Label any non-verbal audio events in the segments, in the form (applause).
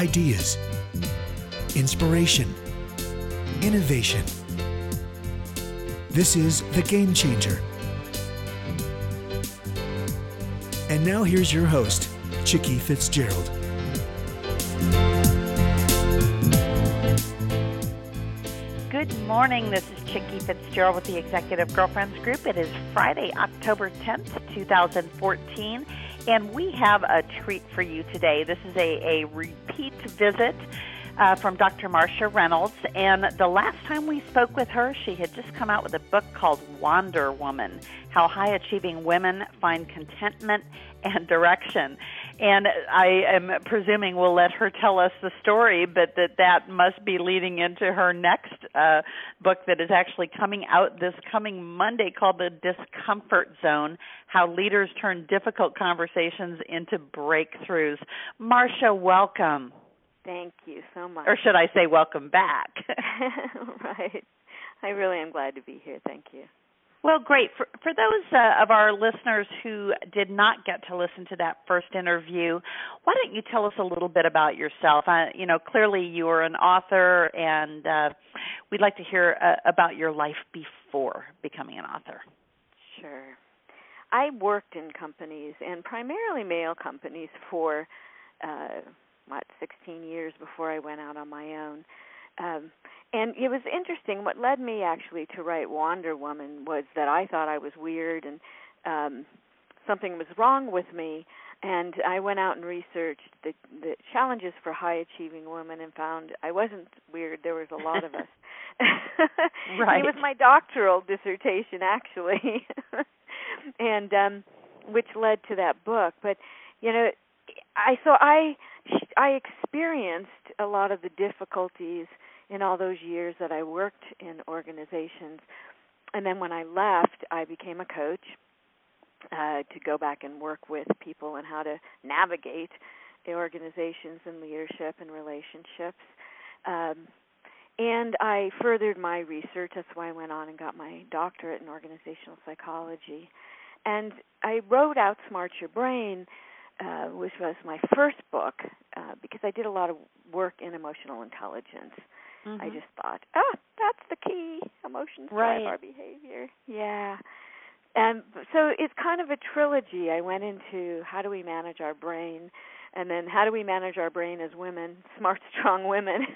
ideas, inspiration, innovation. This is The Game Changer. And now here's your host, Chicky Fitzgerald. Good morning. This is Chicky Fitzgerald with the Executive Girlfriends Group. It is Friday, October 10th, 2014, and we have a treat for you today. This is a, a repeat visit uh, from Dr. Marcia Reynolds. And the last time we spoke with her, she had just come out with a book called Wander Woman How High Achieving Women Find Contentment and Direction. And I am presuming we'll let her tell us the story, but that that must be leading into her next uh, book that is actually coming out this coming Monday called The Discomfort Zone How Leaders Turn Difficult Conversations into Breakthroughs. Marcia, welcome. Thank you so much. Or should I say, welcome back? (laughs) right. I really am glad to be here. Thank you. Well, great. For, for those uh, of our listeners who did not get to listen to that first interview, why don't you tell us a little bit about yourself? Uh, you know, clearly you are an author, and uh, we'd like to hear uh, about your life before becoming an author. Sure. I worked in companies, and primarily male companies, for uh, what 16 years before I went out on my own. Um, and it was interesting. What led me actually to write Wander Woman was that I thought I was weird and um, something was wrong with me. And I went out and researched the, the challenges for high achieving women and found I wasn't weird. There was a lot of us. right. (laughs) (laughs) It was my doctoral dissertation actually, (laughs) and um, which led to that book. But you know, I so I I experienced a lot of the difficulties in all those years that I worked in organizations. And then when I left, I became a coach uh, to go back and work with people and how to navigate the organizations and leadership and relationships. Um, and I furthered my research. That's why I went on and got my doctorate in organizational psychology. And I wrote Outsmart Your Brain uh, which was my first book, uh, because I did a lot of work in emotional intelligence. Mm-hmm. I just thought, oh, that's the key. Emotions right. drive our behavior. Yeah. And so it's kind of a trilogy. I went into how do we manage our brain, and then how do we manage our brain as women, (laughs) smart, strong women.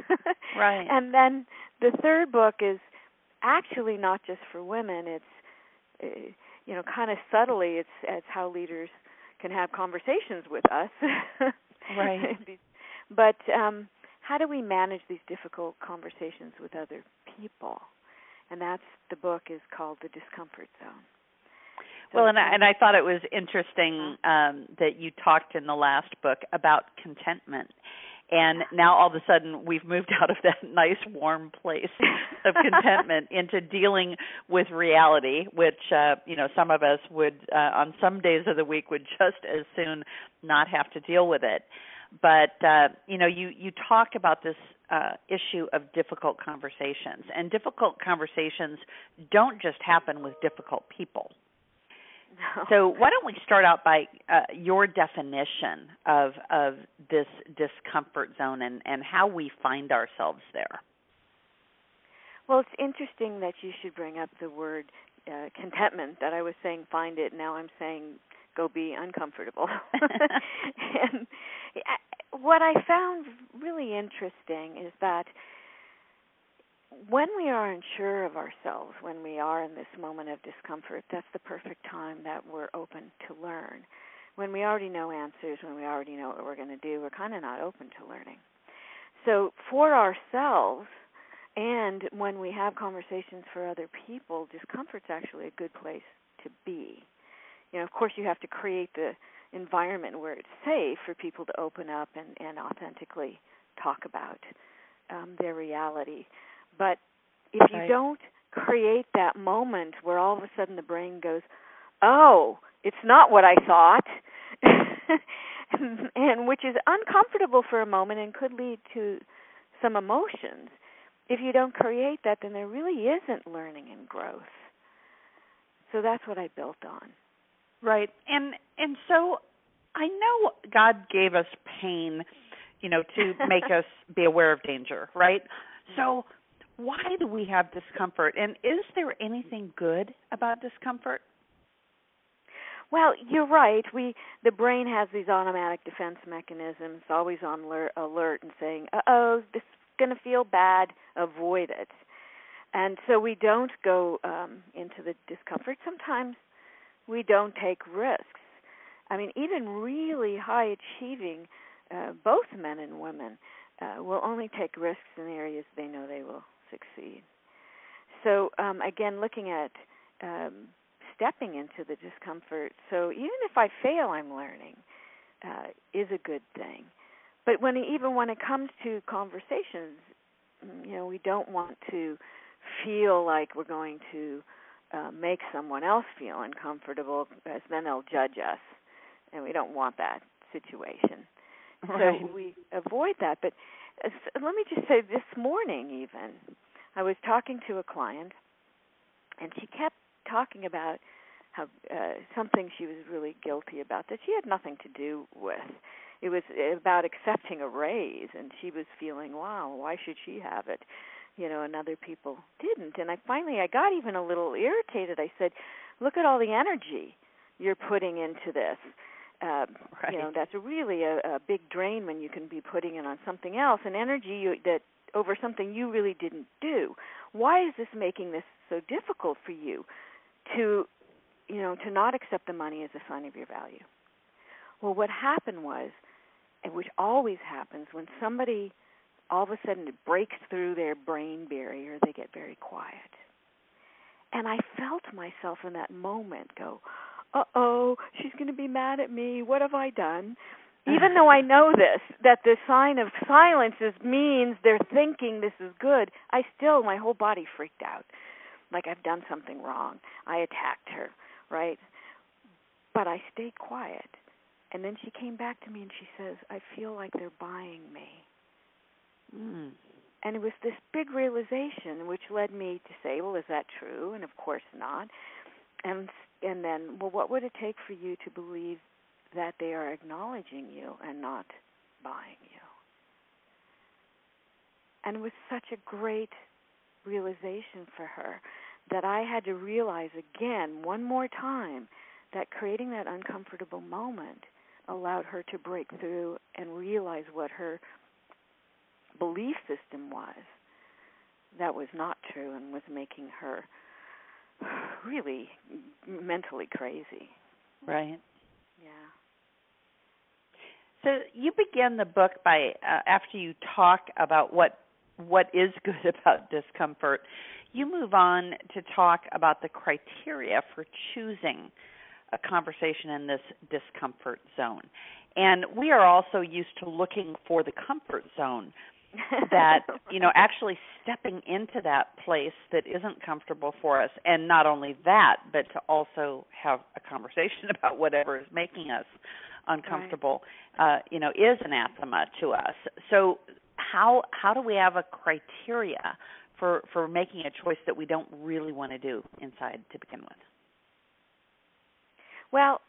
right. And then the third book is actually not just for women. It's uh, you know kind of subtly it's it's how leaders can have conversations with us. (laughs) right. but um, how do we manage these difficult conversations with other people? And that's the book is called The Discomfort Zone. So well, and I, and I thought it was interesting um, that you talked in the last book about contentment and now all of a sudden we've moved (laughs) out of that nice warm place of contentment (laughs) into dealing with reality which uh you know some of us would uh, on some days of the week would just as soon not have to deal with it but uh you know you you talk about this uh issue of difficult conversations and difficult conversations don't just happen with difficult people no. So why don't we start out by uh, your definition of of this discomfort zone and and how we find ourselves there? Well, it's interesting that you should bring up the word uh, contentment. That I was saying find it, now I'm saying go be uncomfortable. (laughs) (laughs) and what I found really interesting is that when we are unsure of ourselves, when we are in this moment of discomfort, that's the perfect time that we're open to learn. When we already know answers, when we already know what we're going to do, we're kind of not open to learning. So, for ourselves, and when we have conversations for other people, discomfort's actually a good place to be. You know, of course, you have to create the environment where it's safe for people to open up and, and authentically talk about um, their reality. But if you right. don't create that moment where all of a sudden the brain goes, "Oh, it's not what I thought," (laughs) and which is uncomfortable for a moment and could lead to some emotions. If you don't create that, then there really isn't learning and growth. So that's what I built on. Right. And and so I know God gave us pain you know, to make (laughs) us be aware of danger, right? So, why do we have discomfort? And is there anything good about discomfort? Well, you're right. We the brain has these automatic defense mechanisms, always on alert, alert and saying, "Uh oh, this is going to feel bad. Avoid it." And so we don't go um, into the discomfort. Sometimes we don't take risks. I mean, even really high achieving, uh, both men and women, uh, will only take risks in areas they know they will succeed. So um, again, looking at um, stepping into the discomfort. So even if I fail, I'm learning uh, is a good thing. But when even when it comes to conversations, mm, you know, we don't want to feel like we're going to uh, make someone else feel uncomfortable, because then they'll judge us, and we don't want that situation. Right. So we avoid that. But uh, let me just say, this morning even, I was talking to a client, and she kept talking about how uh, something she was really guilty about that she had nothing to do with. It was about accepting a raise, and she was feeling, wow, why should she have it? You know, and other people didn't. And I finally, I got even a little irritated. I said, look at all the energy you're putting into this. Um, right. You know, that's really a, a big drain when you can be putting it on something else, and energy you, that over something you really didn't do. Why is this making this so difficult for you? to you know to not accept the money as a sign of your value well what happened was and which always happens when somebody all of a sudden it breaks through their brain barrier they get very quiet and i felt myself in that moment go uh oh she's going to be mad at me what have i done even though i know this that the sign of silence is means they're thinking this is good i still my whole body freaked out like I've done something wrong. I attacked her, right? But I stayed quiet. And then she came back to me and she says, I feel like they're buying me. Mm. And it was this big realization which led me to say, well, is that true? And of course not. And and then, well, what would it take for you to believe that they are acknowledging you and not buying you? And it was such a great realization for her that I had to realize again, one more time, that creating that uncomfortable moment allowed her to break through and realize what her belief system was that was not true and was making her really mentally crazy. Right. Yeah. So you begin the book by uh, after you talk about what what is (laughs) good about discomfort, you move on to talk about the criteria for choosing a conversation in this discomfort zone. And we are also used to looking for the comfort zone that, (laughs) you know, actually stepping into that place that isn't comfortable for us. And not only that, but to also have a conversation (laughs) about whatever is making us uncomfortable, right. uh, you know, is anathema to us. So how how do we have a criteria for for making a choice that we don't really want to do inside to begin with? Well,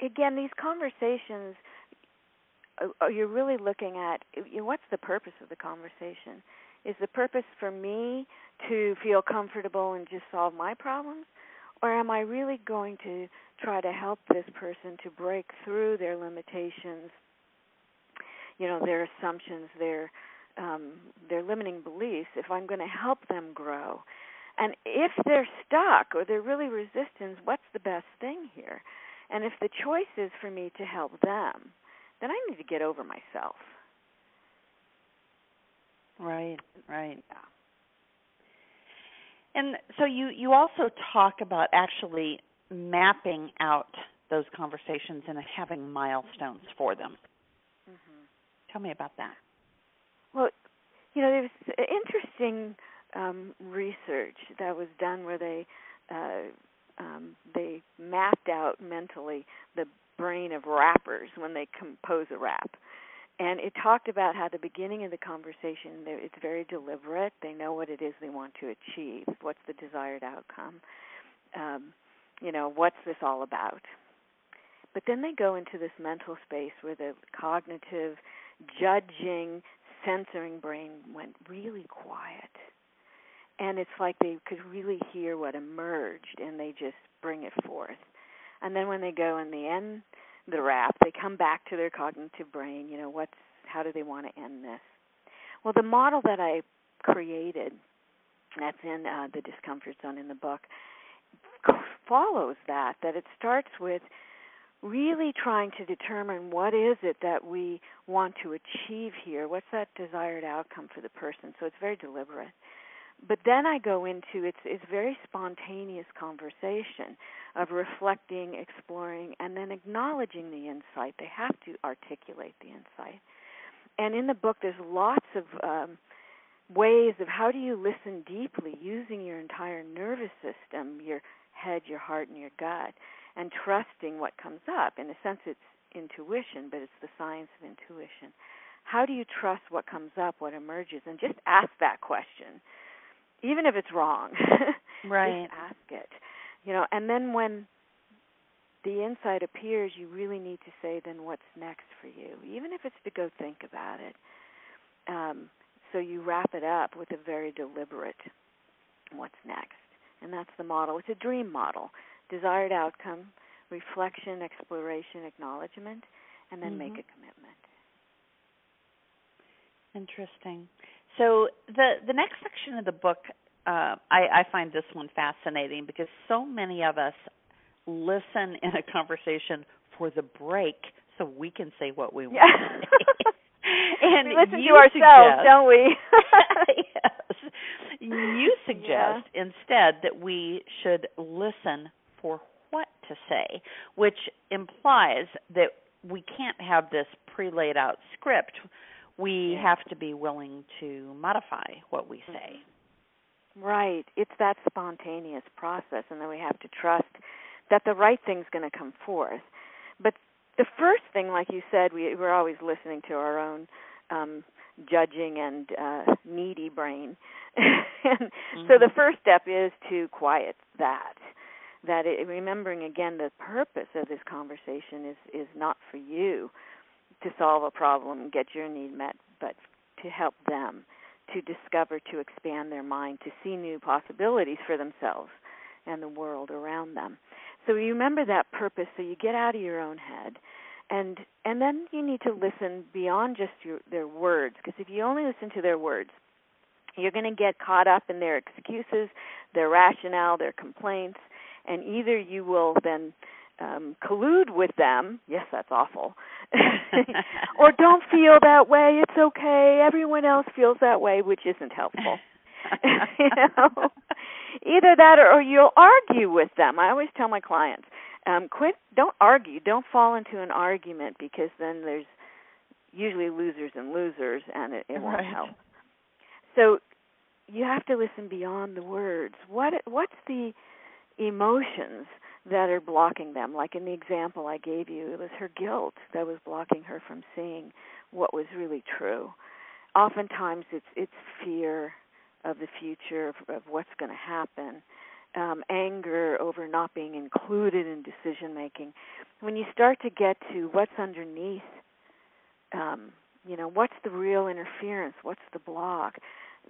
again, these conversations you're really looking at you know, what's the purpose of the conversation? Is the purpose for me to feel comfortable and just solve my problems? Or am I really going to try to help this person to break through their limitations you know their assumptions, their um, their limiting beliefs. If I'm going to help them grow, and if they're stuck or they're really resistant, what's the best thing here? And if the choice is for me to help them, then I need to get over myself. Right, right. And so you you also talk about actually mapping out those conversations and having milestones for them. Tell me about that. Well, you know, there's interesting um, research that was done where they uh, um, they mapped out mentally the brain of rappers when they compose a rap. And it talked about how the beginning of the conversation, it's very deliberate. They know what it is they want to achieve. What's the desired outcome? Um, you know, what's this all about? But then they go into this mental space where the cognitive judging, censoring brain went really quiet. And it's like they could really hear what emerged and they just bring it forth. And then when they go and they end the rap, they come back to their cognitive brain, you know, what's how do they want to end this? Well, the model that I created that's in uh, the discomfort zone in the book follows that that it starts with really trying to determine what is it that we want to achieve here? What's that desired outcome for the person? So it's very deliberate but then i go into it's it's very spontaneous conversation of reflecting exploring and then acknowledging the insight they have to articulate the insight and in the book there's lots of um, ways of how do you listen deeply using your entire nervous system, your head, your heart, and your gut, and trusting what comes up. In a sense, it's intuition, but it's the science of intuition. How do you trust what comes up, what emerges, and just ask that question, even if it's wrong. (laughs) right. just ask it. You know, and then when the insight appears, you really need to say, then what's next for you, even if it's to go think about it. Um, so you wrap it up with a very deliberate what's next. And that's the model. It's a dream model. Desired outcome, reflection, exploration, acknowledgement, and then mm-hmm. make a commitment. Interesting. So the the next section of the book, uh, I, I find this one fascinating because so many of us listen in a conversation for the break so we can say what we want. Yeah. (laughs) (laughs) and we listen to ourselves, suggest, don't we? (laughs) yes. You suggest yeah. instead that we should listen for what to say, which implies that we can't have this pre-laid out script. We have to be willing to modify what we say. Right. It's that spontaneous process, and then we have to trust that the right thing's going to come forth. But the first thing, like you said, we, we're always listening to our own um, judging and uh, needy brain. (laughs) and mm-hmm. So the first step is to quiet that. That it, remembering again the purpose of this conversation is is not for you to solve a problem and get your need met, but to help them to discover, to expand their mind, to see new possibilities for themselves and the world around them. So you remember that purpose so you get out of your own head and and then you need to listen beyond just your, their words because if you only listen to their words you're going to get caught up in their excuses, their rationale, their complaints, and either you will then um, collude with them. Yes, that's awful. (laughs) (laughs) or don't feel that way. It's okay. Everyone else feels that way, which isn't helpful. (laughs) you know, either that or, or you'll argue with them. I always tell my clients, um, quit. Don't argue. Don't fall into an argument because then there's usually losers and losers, and it, it won't right. help. So you have to listen beyond the words. What what's the emotions that are blocking them? Like in the example I gave you, it was her guilt that was blocking her from seeing what was really true. Oftentimes, it's it's fear of the future of, of what's going to happen, um, anger over not being included in decision making. When you start to get to what's underneath, um, you know, what's the real interference? What's the block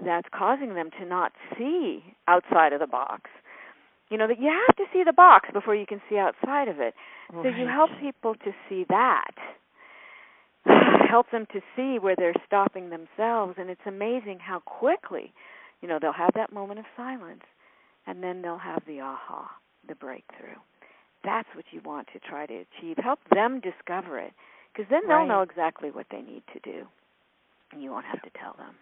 that's causing them to not see outside of the box? You know that you have to see the box before you can see outside of it. Right. So you help people to see that (sighs) help them to see where they're stopping themselves and it's amazing how quickly you know they'll have that moment of silence and then they'll have the aha the breakthrough that's what you want to try to achieve help them discover it because then they'll right. know exactly what they need to do and you won't have to tell them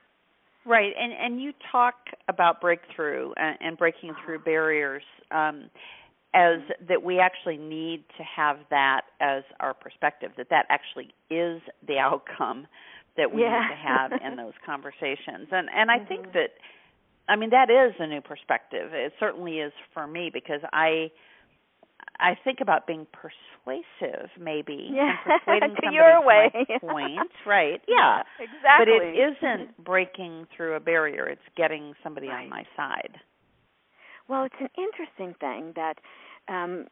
right and and you talk about breakthrough and, and breaking uh-huh. through barriers um, as that we actually need to have that as our perspective that that actually is the outcome that we yeah. need to have in (laughs) those conversations and and I mm-hmm. think that I mean that is a new perspective. It certainly is for me because I I think about being persuasive maybe yeah. and persuading (laughs) to your to way. my (laughs) point, right? Yeah. Exactly. But it isn't breaking through a barrier. It's getting somebody right. on my side. Well, it's an interesting thing that um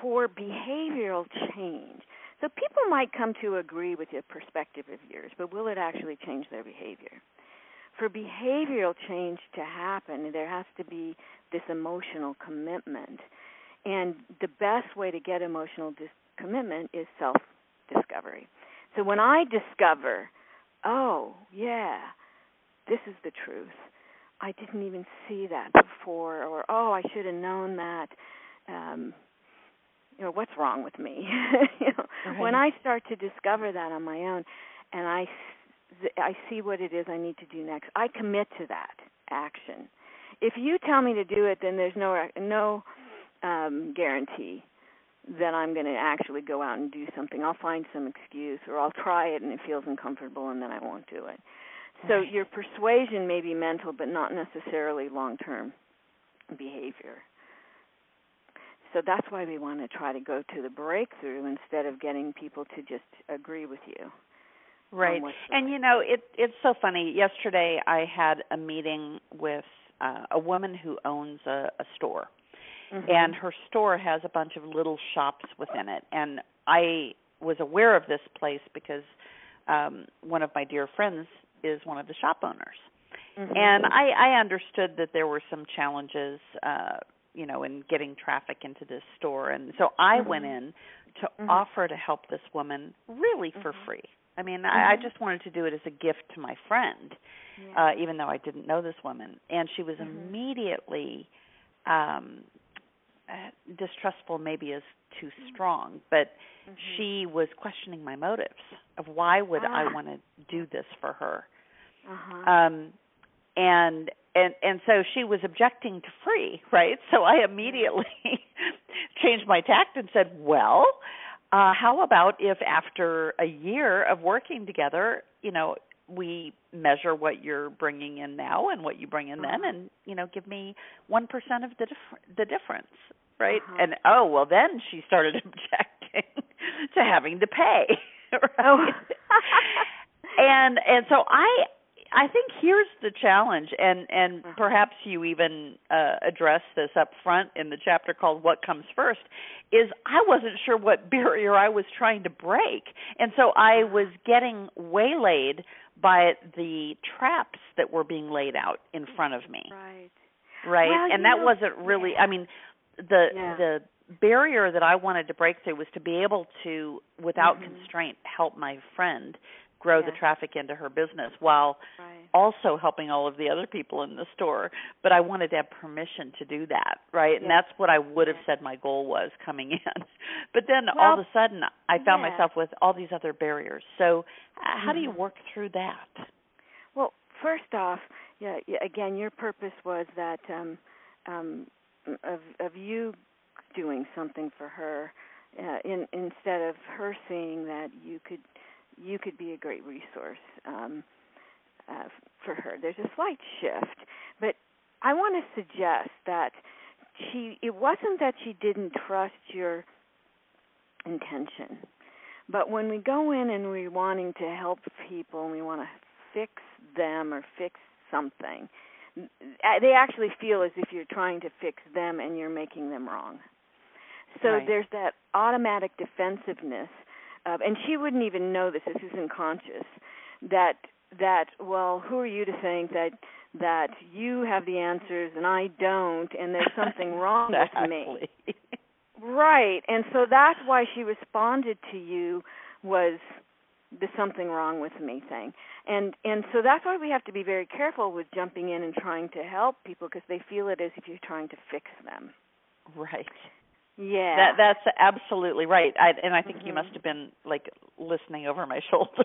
for behavioral change. So people might come to agree with your perspective of yours, but will it actually change their behavior? For behavioral change to happen, there has to be this emotional commitment. And the best way to get emotional dis- commitment is self discovery. So when I discover, oh, yeah, this is the truth. I didn't even see that before, or oh, I should have known that. Um, you know, what's wrong with me? (laughs) you know, right. when I start to discover that on my own, and I I see what it is I need to do next, I commit to that action. If you tell me to do it, then there's no no um, guarantee that I'm going to actually go out and do something. I'll find some excuse, or I'll try it and it feels uncomfortable, and then I won't do it. So your persuasion may be mental, but not necessarily long-term behavior. So that's why we want to try to go to the breakthrough instead of getting people to just agree with you. Right. And you know, it it's so funny. Yesterday I had a meeting with uh, a woman who owns a, a store. Mm-hmm. And her store has a bunch of little shops within it. And I was aware of this place because um one of my dear friends is one of the shop owners. Mm-hmm. And I, I understood that there were some challenges, uh, you know, in getting traffic into this store. And so I mm-hmm. went in to mm-hmm. offer to help this woman really for mm-hmm. free. I mean, I, I mm-hmm. just wanted to do it as a gift to my friend, yeah. uh, even though I didn't know this woman. And she was mm-hmm. immediately um uh, distrustful maybe is too strong, but mm-hmm. she was questioning my motives of why would ah. I want to do this for her. Uh-huh. Um and and and so she was objecting to free, right? So I immediately (laughs) changed my tact and said, "Well, uh how about if after a year of working together, you know, we measure what you're bringing in now and what you bring in uh-huh. then and you know give me 1% of the dif- the difference right uh-huh. and oh well then she started (laughs) objecting to having to pay (laughs) right? oh. (laughs) and and so i i think here's the challenge and and uh-huh. perhaps you even uh address this up front in the chapter called what comes first is i wasn't sure what barrier i was trying to break and so i uh-huh. was getting waylaid by the traps that were being laid out in front of me. Right. Right. Well, and that know, wasn't really yeah. I mean the yeah. the barrier that I wanted to break through was to be able to without mm-hmm. constraint help my friend grow yes. the traffic into her business while right. also helping all of the other people in the store. But I wanted to have permission to do that, right? Yes. And that's what I would have said my goal was coming in. (laughs) But then well, all of a sudden I found yeah. myself with all these other barriers. So how mm-hmm. do you work through that? Well, first off, yeah, yeah again, your purpose was that um um of of you doing something for her uh, in instead of her seeing that you could you could be a great resource um, uh, for her. There's a slight shift, but I want to suggest that she it wasn't that she didn't trust your intention, but when we go in and we're wanting to help people and we want to fix them or fix something, they actually feel as if you're trying to fix them and you're making them wrong. So right. there's that automatic defensiveness of, and she wouldn't even know this. This isn't conscious. That that well, who are you to think that that you have the answers and I don't, and there's something (laughs) wrong exactly. with me. Right, and so that's why she responded to you was the something wrong with me thing and and so that's why we have to be very careful with jumping in and trying to help people because they feel it as if you're trying to fix them right yeah. That that's absolutely right. I and I think mm-hmm. you must have been like listening over my (laughs) shoulder. (laughs)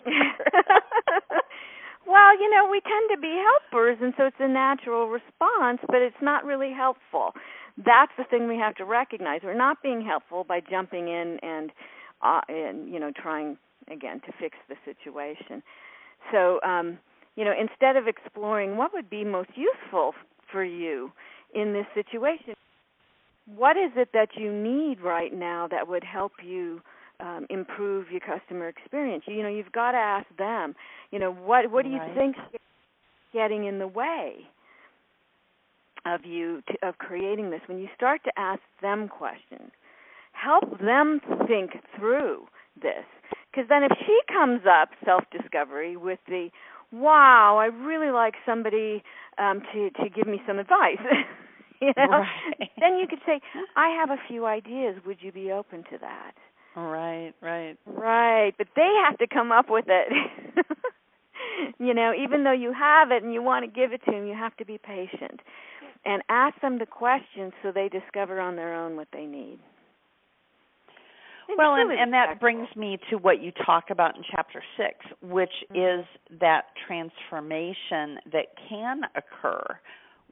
well, you know, we tend to be helpers and so it's a natural response, but it's not really helpful. That's the thing we have to recognize. We're not being helpful by jumping in and uh and you know trying again to fix the situation. So, um you know, instead of exploring what would be most useful for you in this situation, what is it that you need right now that would help you um, improve your customer experience? You know, you've got to ask them. You know, what what do you right. think getting in the way of you to, of creating this? When you start to ask them questions, help them think through this. Because then if she comes up self discovery with the wow, I really like somebody um to to give me some advice. (laughs) (laughs) you know, right. then you could say, I have a few ideas. Would you be open to that? Right, right. Right, but they have to come up with it. (laughs) you know, even though you have it and you want to give it to them, you have to be patient and ask them the questions so they discover on their own what they need. It's well, and, really and that brings me to what you talk about in chapter six, which Mhm. is that transformation that can occur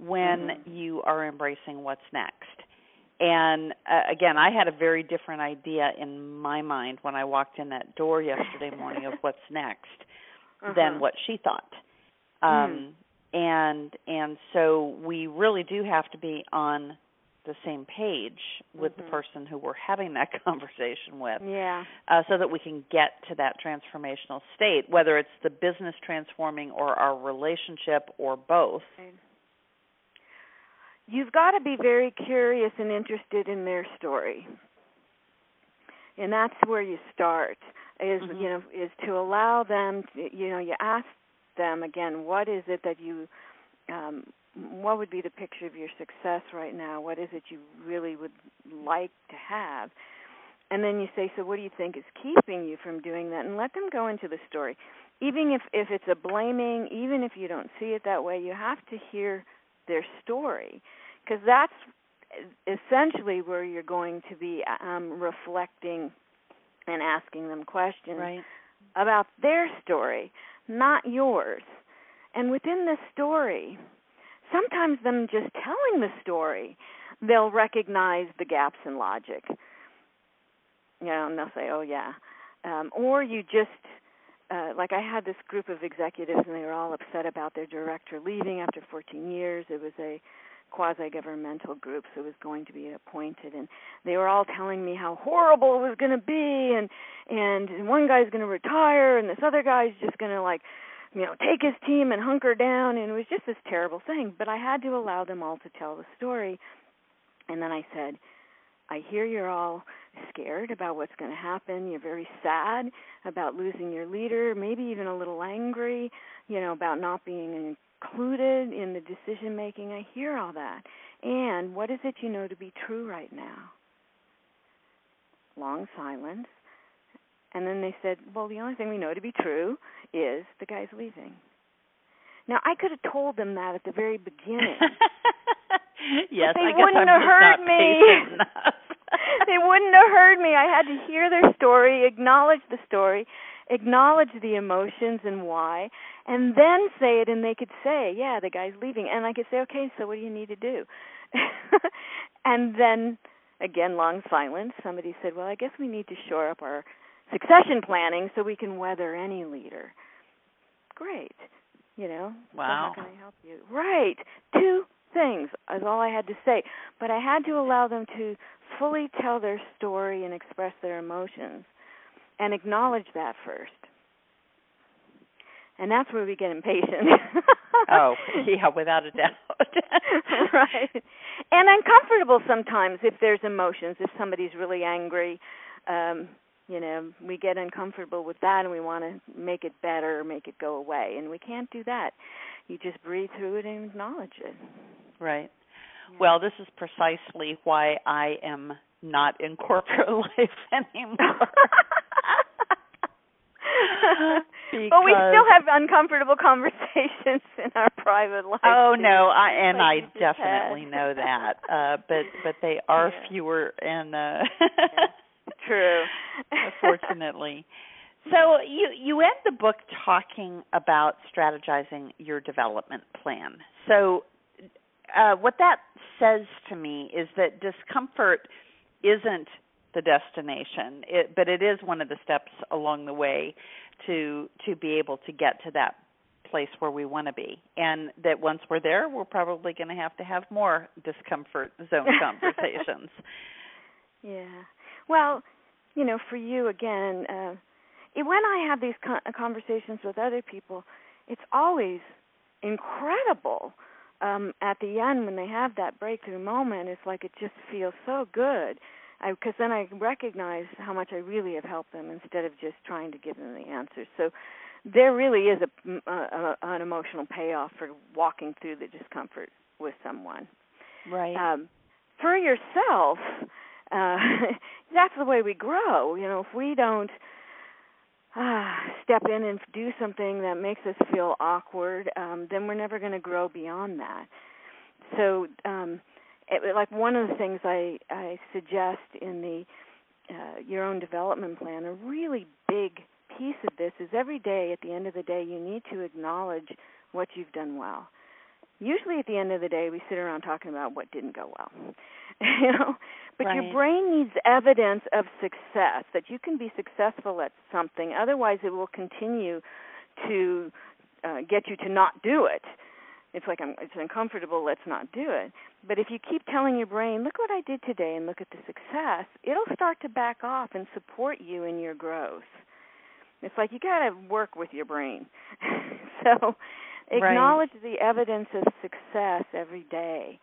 when Mhm. you are embracing what's next. And uh, again, I had a very different idea in my mind when I walked in that door yesterday morning of what's (laughs) next Uh-huh. than what she thought. Um, and and so we really do have to be on the same page with the Mhm. person who we're having that (laughs) conversation with Yeah. uh, so that we can get to that transformational state whether it's the business transforming or our relationship or both You've got to be very curious and interested in their story. And that's where you start is Mhm. you know is to allow them to, you know you ask them again what is it that you um what would be the picture of your success right now what is it you really would like to have and then you say so what do you think is keeping you from doing that and let them go into the story even if if it's a blaming even if you don't see it that way you have to hear their story because that's essentially where you're going to be um reflecting and asking them questions right about their story, not yours. And within the story, sometimes them just telling the story, they'll recognize the gaps in logic. You know, and they'll say, "Oh yeah," um, or you just uh, like I had this group of executives, and they were all upset about their director leaving after 14 years. It was a quasi-governmental group, so it was going to be appointed, and they were all telling me how horrible it was going to be, and and one guy's going to retire, and this other guy's just going to like, you know, take his team and hunker down, and it was just this terrible thing. But I had to allow them all to tell the story, and then I said, I hear you're all scared about what's going to happen. You're very sad about losing your leader, maybe even a little angry, you know, about not being included in the decision making. I hear all that. And what is it you know to be true right now? Long silence. And then they said, Well, the only thing we know to be true is the guy's leaving. Now, I could have told them that at the very beginning. (laughs) yes, they I guess wouldn't I'm have just heard me. Patient enough. they wouldn't have heard me. I had to hear their story, acknowledge the story, acknowledge the emotions and why, and then say it and they could say, "Yeah, the guy's leaving." And I could say, "Okay, so what do you need to do?" (laughs) and then again long silence. Somebody said, "Well, I guess we need to shore up our succession planning so we can weather any leader." Great. You know, so Wow. how can I help you? Right. Two things is all I had to say. But I had to allow them to fully tell their story and express their emotions and acknowledge that first. And that's where we get impatient. (laughs) oh, (laughs) yeah, without a doubt. (laughs) right. And uncomfortable sometimes if there's emotions, if somebody's really angry, um, you know, we get uncomfortable with that and we want to make it better, make it go away, and we can't do that. You just breathe through it and acknowledge it. Right. Yeah. Well, this is precisely why I am not in corporate (laughs) life anymore. (laughs) but we still have uncomfortable conversations (laughs) in our private life. Oh too. no, I and Like I definitely had. know that. Uh but but they are Yeah. fewer and uh True. fortunately. (laughs) So you you end the book talking about strategizing your development plan. So uh, what that says to me is that discomfort isn't the destination, it, but it is one of the steps along the way to to be able to get to that place where we want to be, and that once we're there, we're probably going to have to have more discomfort zone (laughs) conversations. Yeah. Well, you know, for you again, uh, it, when I have these con- conversations with other people, it's always incredible. Um, at the end, when they have that breakthrough moment, it's like it just feels so good, because then I recognize how much I really have helped them instead of just trying to give them the answers. So there really is a, a, an emotional payoff for walking through the discomfort with someone. Right. Um, for yourself, uh, (laughs) that's the way we grow. You know, if we don't uh, step in and do something that makes us feel awkward, um, then we're never going to grow beyond that. So, um, it, like one of the things I, I suggest in the uh, your own development plan, a really big piece of this is every day. At the end of the day, you need to acknowledge what you've done well usually at the end of the day we sit around talking about what didn't go well (laughs) you know? But right. your brain needs evidence of success that you can be successful at something. Otherwise it will continue to uh, get you to not do it. It's like I'm, it's uncomfortable let's not do it. But if you keep telling your brain look what i did today and look at the success it'll start to back off and support you in your growth. It's like you got to work with your brain. (laughs) So Acknowledge right. the evidence of success every day.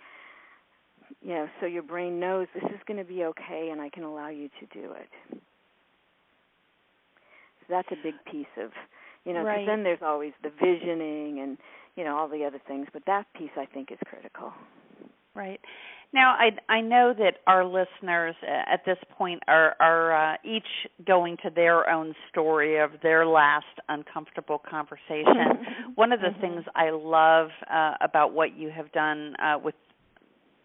You know, so your brain knows this is going to be okay and I can allow you to do it. So that's a big piece of, you know, because right. then there's always the visioning and, you know, all the other things, but that piece I think is critical. Right. Now, I I know that our listeners uh, at this point are are uh, each going to their own story of their last uncomfortable conversation. (laughs) One of the mm-hmm. things I love uh, about what you have done uh, with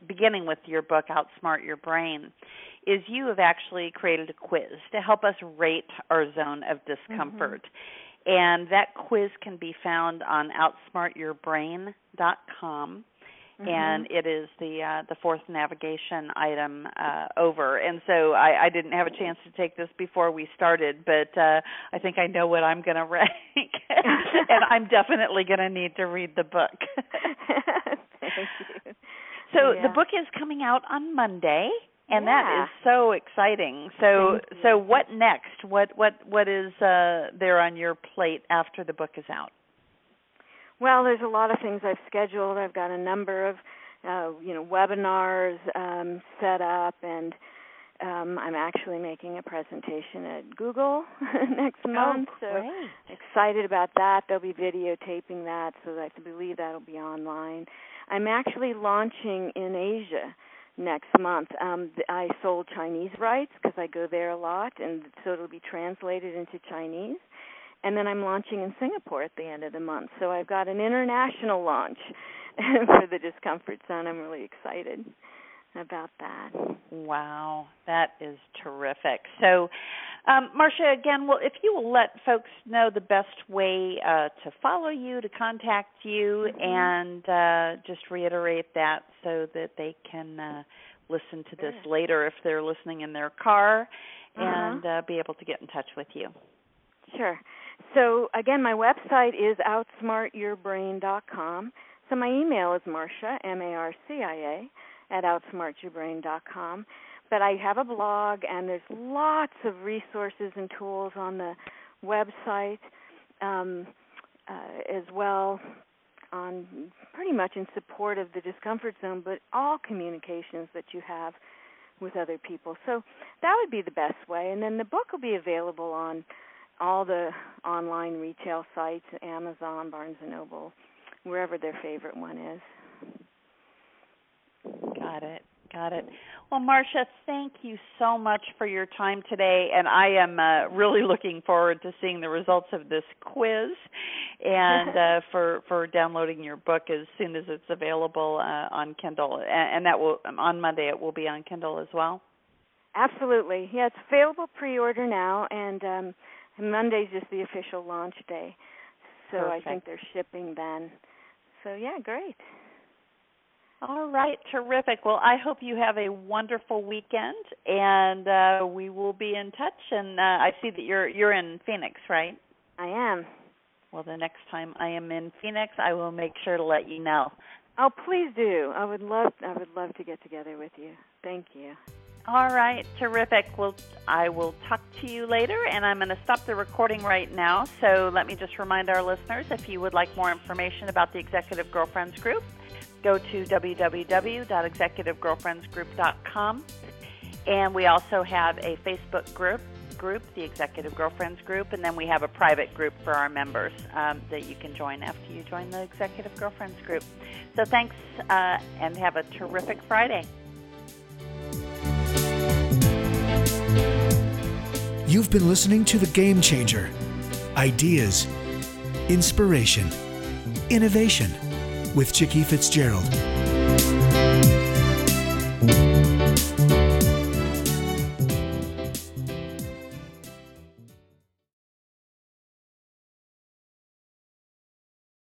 beginning with your book Outsmart Your Brain is you have actually created a quiz to help us rate our zone of discomfort. Mm-hmm. And that quiz can be found on outsmartyourbrain.com Mm-hmm. and it is the uh, the fourth navigation item uh, over. And so I, I didn't have a chance to take this before we started, but uh, I think I know what I'm going (laughs) to rank, and I'm definitely going to need to read the book. (laughs) Thank you. So yeah. the book is coming out on Monday. And yeah. that is so exciting. So so what next? What what what is uh there on your plate after the book is out? Well, there's a lot of things I've scheduled. I've got a number of, uh, you know, webinars um, set up, and um, I'm actually making a presentation at Google (laughs) next month. Oh, so excited about that. They'll be videotaping that, so I believe that'll be online. I'm actually launching in Asia next month. Um, I sold Chinese rights because I go there a lot, and so it'll be translated into Chinese and then I'm launching in Singapore at the end of the month. So I've got an international launch (laughs) for the Discomfort Zone. I'm really excited about that. Wow, that is terrific. So, um, Marcia, again, well, if you will let folks know the best way uh, to follow you, to contact you, mm-hmm. and uh, just reiterate that so that they can uh, listen to this later if they're listening in their car, uh-huh. and uh, be able to get in touch with you. Sure. So again, my website is outsmartyourbrain.com. So my email is Marcia M A R C I A at outsmartyourbrain.com. But I have a blog, and there's lots of resources and tools on the website um, uh, as well on pretty much in support of the discomfort zone, but all communications that you have with other people. So that would be the best way. And then the book will be available on all the online retail sites, Amazon, Barnes and Noble, wherever their favorite one is. Got it. Got it. Well, Marcia, thank you so much for your time today, and I am uh, really looking forward to seeing the results of this quiz, and uh, (laughs) for for downloading your book as soon as it's available uh, on Kindle, and, and that will on Monday it will be on Kindle as well. Absolutely, yeah, it's available pre-order now, and um, and Monday's just the official launch day. So Perfect. I think they're shipping then. So yeah, great. All right, terrific. Well, I hope you have a wonderful weekend, and uh, we will be in touch. And uh, I see that you're you're in Phoenix, right? I am. Well, the next time I am in Phoenix, I will make sure to let you know. Oh, please do. I would love I would love to get together with you. Thank you. All right, terrific. Well, I will talk to you later, and I'm going to stop the recording right now. So let me just remind our listeners if you would like more information about the Executive Girlfriends Group, go to www.executivegirlfriendsgroup.com. And we also have a Facebook group, group, the Executive Girlfriends Group, and then we have a private group for our members um, that you can join after you join the Executive Girlfriends Group. So thanks, uh, and have a terrific Friday. You've been listening to The Game Changer Ideas, Inspiration, Innovation with Chicky Fitzgerald.